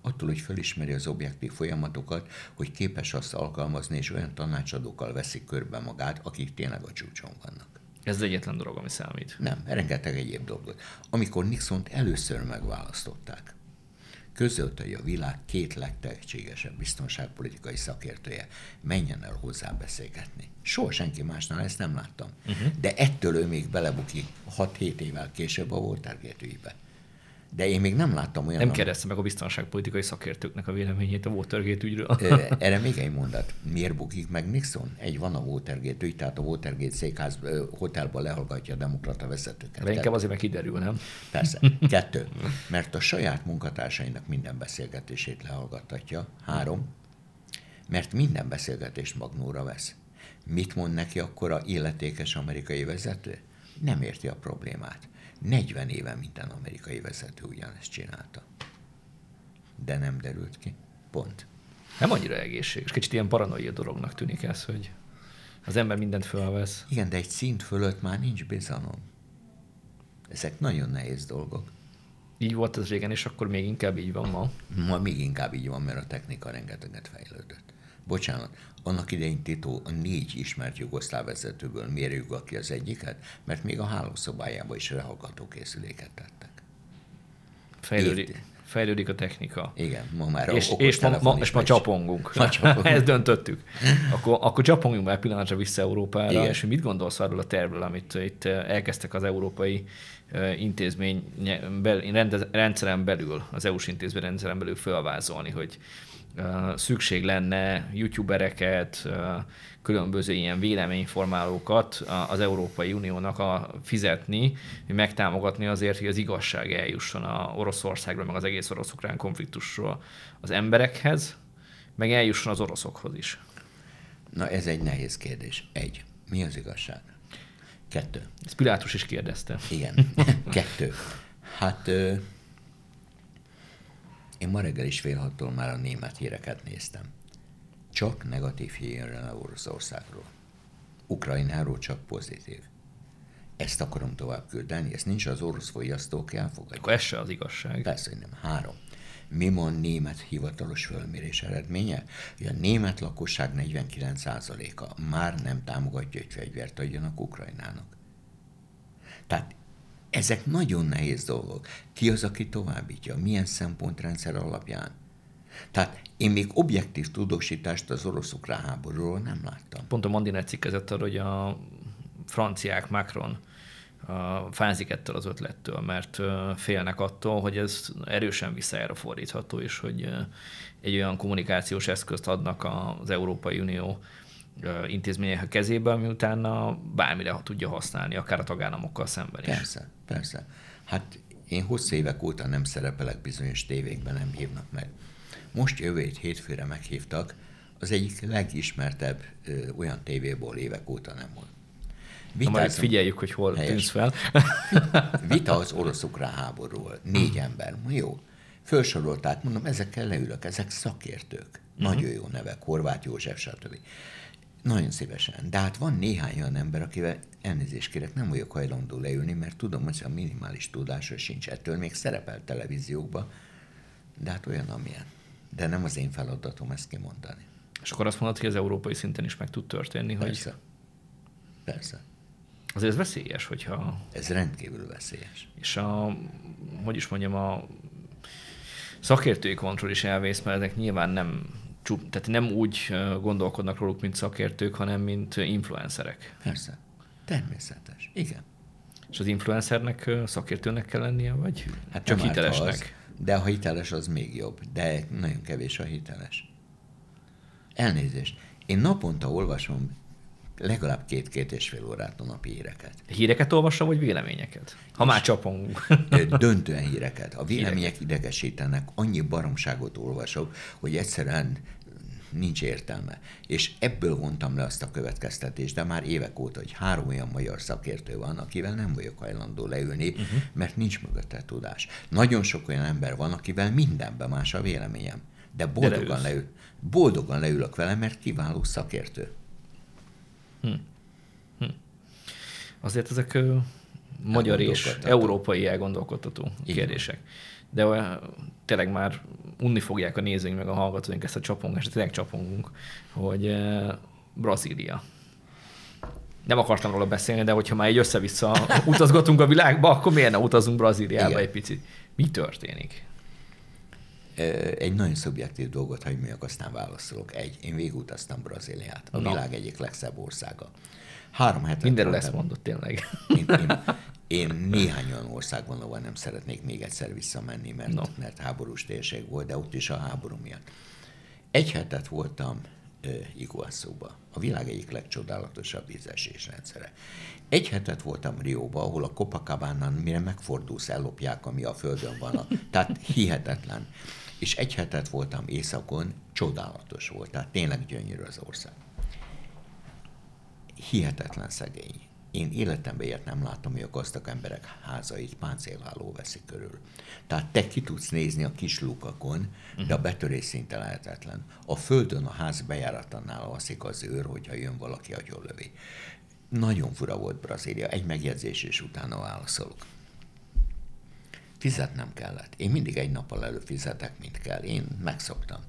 Attól, hogy felismeri az objektív folyamatokat, hogy képes azt alkalmazni, és olyan tanácsadókkal veszik körbe magát, akik tényleg a csúcson vannak. Ez egyetlen dolog, ami számít. Nem, rengeteg egyéb dolgot. Amikor Nixont először megválasztották, közölte, hogy a világ két legtehetségesebb biztonságpolitikai szakértője menjen el hozzá beszélgetni. Soha senki másnál ezt nem láttam. Uh-huh. De ettől ő még belebukik 6-7 évvel később a Watergate ügybe de én még nem láttam olyan... Nem kérdezte meg a biztonságpolitikai szakértőknek a véleményét a Watergate ügyről. Erre még egy mondat. Miért bukik meg Nixon? Egy van a Watergate ügy, tehát a Watergate székház hotelba lehallgatja a demokrata vezetőket. De inkább azért meg kiderül, nem? Persze. Kettő. Mert a saját munkatársainak minden beszélgetését lehallgattatja. Három. Mert minden beszélgetést magnóra vesz. Mit mond neki akkor a illetékes amerikai vezető? Nem érti a problémát 40 éve minden amerikai vezető ugyanezt csinálta. De nem derült ki. Pont. Nem annyira egészséges. Kicsit ilyen paranoia dolognak tűnik ez, hogy az ember mindent fölvesz. Igen, de egy szint fölött már nincs bizalom. Ezek nagyon nehéz dolgok. Így volt ez régen, és akkor még inkább így van ma? Ma még inkább így van, mert a technika rengeteget fejlődött. Bocsánat, annak idején Tito a négy ismert jugoszláv vezetőből mérjük ki az egyiket, mert még a hálószobájába is rehallgató készüléket tettek. Fejlődik, fejlődik a technika. Igen, ma már és, és, ma, ma, és ma csapongunk. Ma csapongunk. Ezt döntöttük. Akkor, akkor csapongjunk már pillanatra vissza Európára, Igen. és mit gondolsz arról a tervről, amit itt elkezdtek az európai intézmény rendszeren belül, az EU-s intézmény rendszeren belül felvázolni, hogy szükség lenne youtubereket, különböző ilyen véleményformálókat az Európai Uniónak a fizetni, hogy megtámogatni azért, hogy az igazság eljusson a Oroszországról, meg az egész orosz-ukrán konfliktusról az emberekhez, meg eljusson az oroszokhoz is. Na ez egy nehéz kérdés. Egy, mi az igazság? Kettő. Ezt Pilátus is kérdezte. Igen, kettő. Hát én ma reggel is fél hattól már a német híreket néztem. Csak negatív hír jön Oroszországról. Ukrajnáról csak pozitív. Ezt akarom tovább küldeni, ezt nincs az orosz fogyasztók elfogadják. Akkor ez se az igazság. Persze, hogy nem. Három. Mi van német hivatalos fölmérés eredménye? Hogy a német lakosság 49%-a már nem támogatja, hogy fegyvert adjanak Ukrajnának. Tehát ezek nagyon nehéz dolgok. Ki az, aki továbbítja? Milyen szempontrendszer alapján? Tehát én még objektív tudósítást az orosz-ukrán háborúról nem láttam. Pont a Mandiner cikkezett arra, hogy a franciák Macron fázik ettől az ötlettől, mert félnek attól, hogy ez erősen visszajára fordítható, és hogy egy olyan kommunikációs eszközt adnak az Európai Unió intézmények a kezébe, ami utána bármire tudja használni, akár a tagállamokkal szemben is. Persze, persze. Hát én hosszú évek óta nem szerepelek bizonyos tévékben, nem hívnak meg. Most jövő hétfőre meghívtak, az egyik legismertebb ö, olyan tévéból évek óta nem volt. Na majd figyeljük, hogy hol helyes. tűnsz fel. Vita az orosz-ukrán háborúról. Négy ember. Jó. Fölsorolták, mondom, ezekkel leülök, ezek szakértők. Uh-huh. Nagyon jó nevek, Horváth József, stb. Nagyon szívesen. De hát van néhány olyan ember, akivel elnézést kérek, nem vagyok hajlandó leülni, mert tudom, hogy a minimális tudása sincs ettől, még szerepel televíziókba, de hát olyan, amilyen. De nem az én feladatom ezt kimondani. És akkor azt mondod, hogy az európai szinten is meg tud történni, Persze. hogy... Persze. Azért ez veszélyes, hogyha... Ez rendkívül veszélyes. És a, hogy is mondjam, a szakértői kontroll is elvész, mert ezek nyilván nem tehát nem úgy gondolkodnak róluk, mint szakértők, hanem mint influencerek. Persze. Természetes. Igen. És az influencernek szakértőnek kell lennie, vagy hát csak hitelesnek? Az, de ha hiteles, az még jobb. De nagyon kevés a hiteles. Elnézést. Én naponta olvasom legalább két-két és fél órát a napi híreket. Híreket olvassa, vagy véleményeket? Ha már csapongunk. Döntően híreket. A vélemények híreket. idegesítenek, annyi baromságot olvasok, hogy egyszerűen nincs értelme. És ebből vontam le azt a következtetést, de már évek óta, hogy három olyan magyar szakértő van, akivel nem vagyok hajlandó leülni, uh-huh. mert nincs mögötte tudás. Nagyon sok olyan ember van, akivel mindenben más a véleményem. De boldogan, de leül, boldogan leülök vele, mert kiváló szakértő. Hm. Hm. Azért ezek magyar és európai elgondolkodtató Igen. kérdések. De tényleg már unni fogják a nézőink meg a hallgatóink ezt a csapongást, tényleg csapongunk, hogy Brazília. Nem akartam róla beszélni, de hogyha már egy össze-vissza utazgatunk a világba, akkor miért ne utazunk Brazíliába Igen. egy picit? Mi történik? Egy nagyon szubjektív dolgot hagyj mondjak, aztán válaszolok. Egy, én végigutaztam Brazíliát, a Na. világ egyik legszebb országa. Három hetet Mindenről ezt mondott tényleg. Én, én, én néhány olyan országban, ahol nem szeretnék még egyszer visszamenni, mert, no. mert háborús térség volt, de ott is a háború miatt. Egy hetet voltam uh, Iguasszóba, a világ egyik legcsodálatosabb vízesés rendszere. Egy hetet voltam Rióba, ahol a Copacabana, mire megfordulsz, ellopják, ami a földön van. Tehát hihetetlen és egy hetet voltam északon, csodálatos volt, tehát tényleg gyönyörű az ország. Hihetetlen szegény. Én életemben ilyet nem látom, hogy a gazdag emberek házait páncélháló veszi körül. Tehát te ki tudsz nézni a kis lukakon, de a betörés szinte lehetetlen. A földön a ház bejáratánál alszik az őr, hogyha jön valaki agyonlövi. Nagyon fura volt Brazília. Egy megjegyzés, és utána válaszolok. Fizetnem kellett. Én mindig egy nappal előbb fizetek, mint kell. Én megszoktam.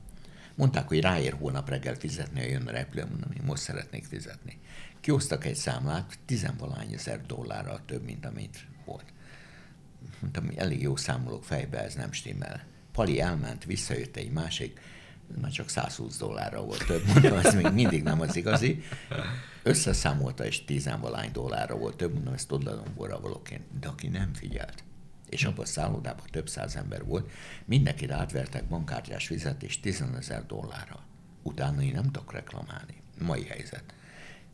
Mondták, hogy ráér holnap reggel fizetni, ha jön a repülő, mondom, én most szeretnék fizetni. Kiosztak egy számlát, tizenvalány ezer dollárral több, mint amit volt. Mondtam, elég jó számolok fejbe, ez nem stimmel. Pali elment, visszajött egy másik, már csak 120 dollárra volt több, mondom, ez még mindig nem az igazi. Összeszámolta, és tizenvalány dollárra volt több, mondom, ezt Odlalomborra valóként, de aki nem figyelt, és abban a szállodában több száz ember volt, mindenkit átvertek bankkártyás fizetés 10 ezer dollárra. Utána én nem tudok reklamálni. Mai helyzet.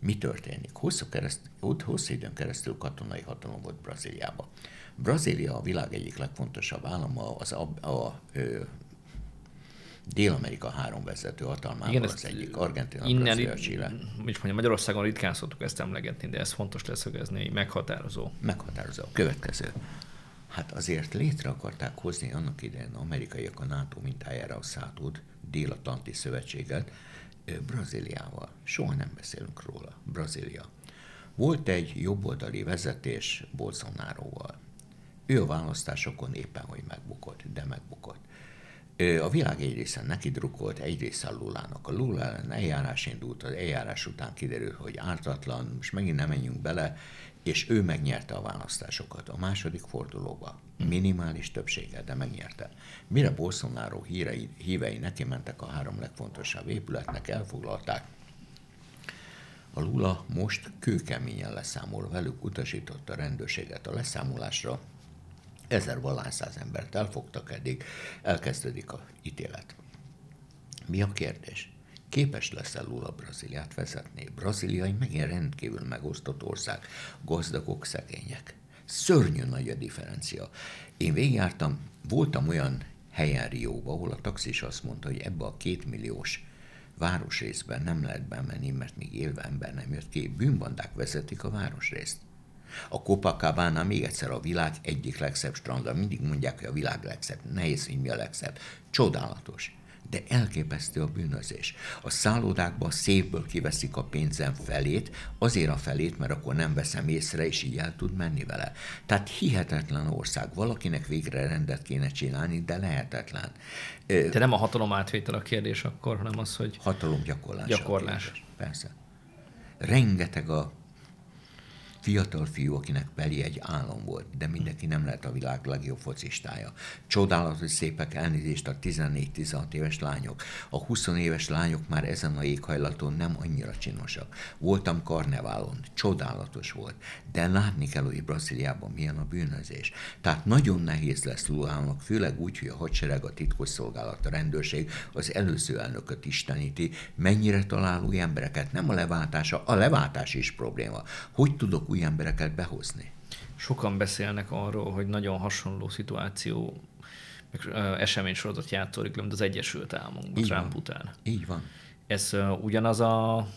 Mi történik? Hosszú, kereszt, hosszú időn keresztül katonai hatalom volt Brazíliában. Brazília a világ egyik legfontosabb állama, az a, a, a Dél-Amerika három vezető hatalmával Igen, az egyik, Argentina, innen Brazília, Chile. Mondja, Magyarországon ritkán szoktuk ezt emlegetni, de ez fontos leszögezni, meghatározó. Meghatározó. Következő. Hát azért létre akarták hozni annak idején amerikaiak a NATO mintájára a szátót, Dél-Atlanti Szövetséget, Brazíliával. Soha nem beszélünk róla. Brazília. Volt egy jobboldali vezetés Bolsonaroval. Ő a választásokon éppen, hogy megbukott, de megbukott. A világ egy része neki drukkolt, egy része a Lulának. A Lula ellen eljárás indult, az eljárás után kiderült, hogy ártatlan, most megint nem menjünk bele, és ő megnyerte a választásokat a második fordulóba. Minimális többséggel, de megnyerte. Mire Bolsonaro hírei, hívei neki mentek a három legfontosabb épületnek, elfoglalták, a Lula most kőkeményen leszámol velük, utasította a rendőrséget a leszámolásra, ezer valányszáz embert elfogtak eddig, elkezdődik a ítélet. Mi a kérdés? Képes lesz-e Lula Brazíliát vezetni? Brazília egy megint rendkívül megosztott ország, gazdagok, szegények. Szörnyű nagy a differencia. Én végigjártam, voltam olyan helyen Rióba, ahol a taxis azt mondta, hogy ebbe a kétmilliós városrészben nem lehet bemenni, mert még élve ember nem jött ki. Bűnbandák vezetik a városrészt. A Copacabana még egyszer a világ egyik legszebb strandja. Mindig mondják, hogy a világ legszebb. Nehéz, hogy mi a legszebb. Csodálatos de elképesztő a bűnözés. A szállodákban a szépből kiveszik a pénzem felét, azért a felét, mert akkor nem veszem észre, és így el tud menni vele. Tehát hihetetlen ország. Valakinek végre rendet kéne csinálni, de lehetetlen. De nem a hatalom átvétel a kérdés akkor, hanem az, hogy... Hatalom gyakorlás. Gyakorlás. Persze. Rengeteg a fiatal fiú, akinek Peli egy álom volt, de mindenki nem lehet a világ legjobb focistája. Csodálatos szépek elnézést a 14-16 éves lányok. A 20 éves lányok már ezen a éghajlaton nem annyira csinosak. Voltam karneválon, csodálatos volt, de látni kell, hogy Brazíliában milyen a bűnözés. Tehát nagyon nehéz lesz Lulának, főleg úgy, hogy a hadsereg, a titkosszolgálat, a rendőrség az előző elnököt isteníti, mennyire talál új embereket. Nem a leváltása, a leváltás is probléma. Hogy tudok új embereket behozni. Sokan beszélnek arról, hogy nagyon hasonló szituáció, meg esemény sorozat játszódik, mint az Egyesült Államokban Trump van. után. Így van. Ez uh, ugyanaz a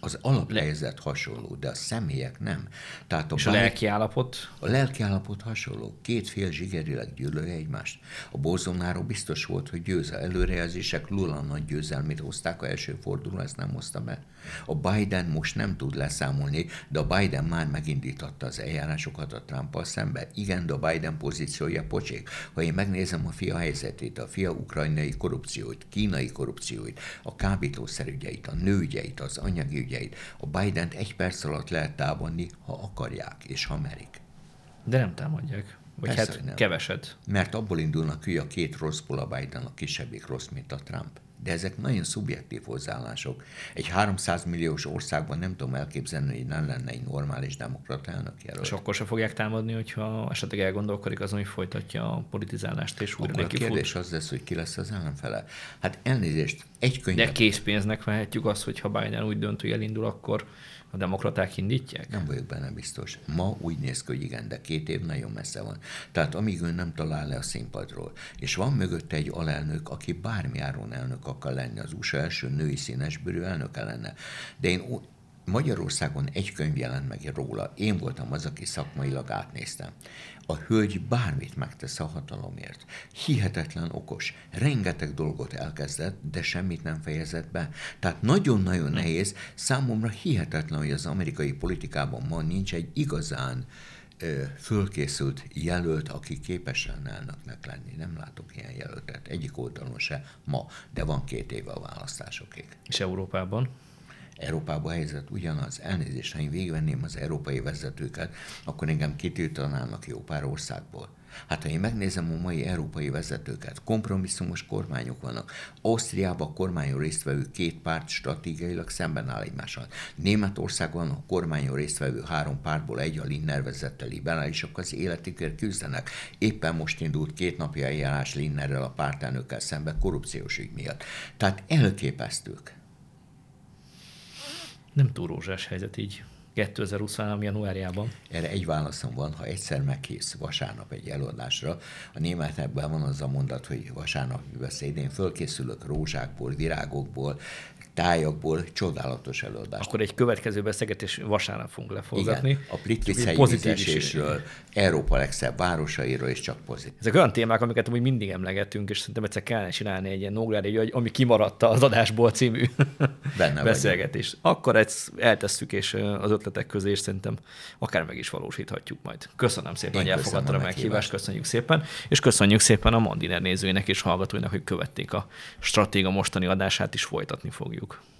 az alaphelyzet hasonló, de a személyek nem. Tehát a És bár... a lelki állapot? A lelki állapot hasonló. Két fél zsigerileg gyűlölje egymást. A Bolsonaro biztos volt, hogy győz a előrejelzések Lula nagy győzelmét hozták a első forduló, ezt nem hozta be. A Biden most nem tud leszámolni, de a Biden már megindította az eljárásokat a trump szemben. Igen, de a Biden pozíciója pocsék. Ha én megnézem a fia helyzetét, a fia ukrajnai korrupcióit, kínai korrupcióit, a kábítószerügyeit, a nőügyeit, az anyagi ügyeit. A Biden-t egy perc alatt lehet támadni, ha akarják és ha merik. De nem támadják. Vagy Persze, hát nem. keveset. Mert abból indulnak ki a két rosszból a Biden a kisebbik rossz, mint a Trump. De ezek nagyon szubjektív hozzáállások. Egy 300 milliós országban nem tudom elképzelni, hogy nem lenne egy normális demokrata elnök jelölt. És akkor se fogják támadni, hogyha esetleg elgondolkodik azon, hogy folytatja a politizálást, és újra akkor a kérdés fut. az lesz, hogy ki lesz az ellenfele. Hát elnézést, egy könyv. De készpénznek vehetjük azt, hogy ha Biden úgy dönt, hogy elindul, akkor a demokraták indítják? Nem vagyok benne biztos. Ma úgy néz ki, hogy igen, de két év nagyon messze van. Tehát amíg ő nem talál le a színpadról, és van mögötte egy alelnök, aki bármiáron elnök akar lenni, az USA első női színesbőrű elnöke lenne. De én Magyarországon egy könyv jelent meg róla. Én voltam az, aki szakmailag átnéztem. A hölgy bármit megtesz a hatalomért. Hihetetlen okos. Rengeteg dolgot elkezdett, de semmit nem fejezett be. Tehát nagyon-nagyon nehéz. Számomra hihetetlen, hogy az amerikai politikában ma nincs egy igazán ö, fölkészült jelölt, aki képes lenne elnöknek lenni. Nem látok ilyen jelöltet. Egyik oldalon se ma, de van két éve a választásokig. És Európában? Európában a helyzet ugyanaz. Elnézést, ha én végvenném az európai vezetőket, akkor engem kitiltanának jó pár országból. Hát ha én megnézem a mai európai vezetőket, kompromisszumos kormányok vannak. Ausztriában a kormányon résztvevő két párt stratégiailag szemben áll egymással. Németországban a kormányon résztvevő három pártból egy a Linner vezette liberálisok az életükért küzdenek. Éppen most indult két napja eljárás Linnerrel a pártelnökkel szemben korrupciós ügy miatt. Tehát elképesztők nem túl rózsás helyzet így 2023. januárjában? Erre egy válaszom van, ha egyszer meghívsz vasárnap egy előadásra, a németekben van az a mondat, hogy vasárnap beszéd, én fölkészülök rózsákból, virágokból, tájakból csodálatos előadás. Akkor egy következő beszélgetés vasárnap fogunk leforgatni. Igen, a Plitvice Európa legszebb városairól, és csak pozitív. Ezek olyan témák, amiket úgy mindig emlegetünk, és szerintem egyszer kellene csinálni egy ilyen Nógrádi, ami kimaradta az adásból című Benne beszélgetés. Vagyok. Akkor ezt eltesszük, és az ötletek közé, és szerintem akár meg is valósíthatjuk majd. Köszönöm szépen, Én hogy elfogadta a meghívást, köszönjük szépen, és köszönjük szépen a Mandiner nézőinek és hallgatóinak, hogy követték a stratéga mostani adását, is folytatni fogjuk. Facebook.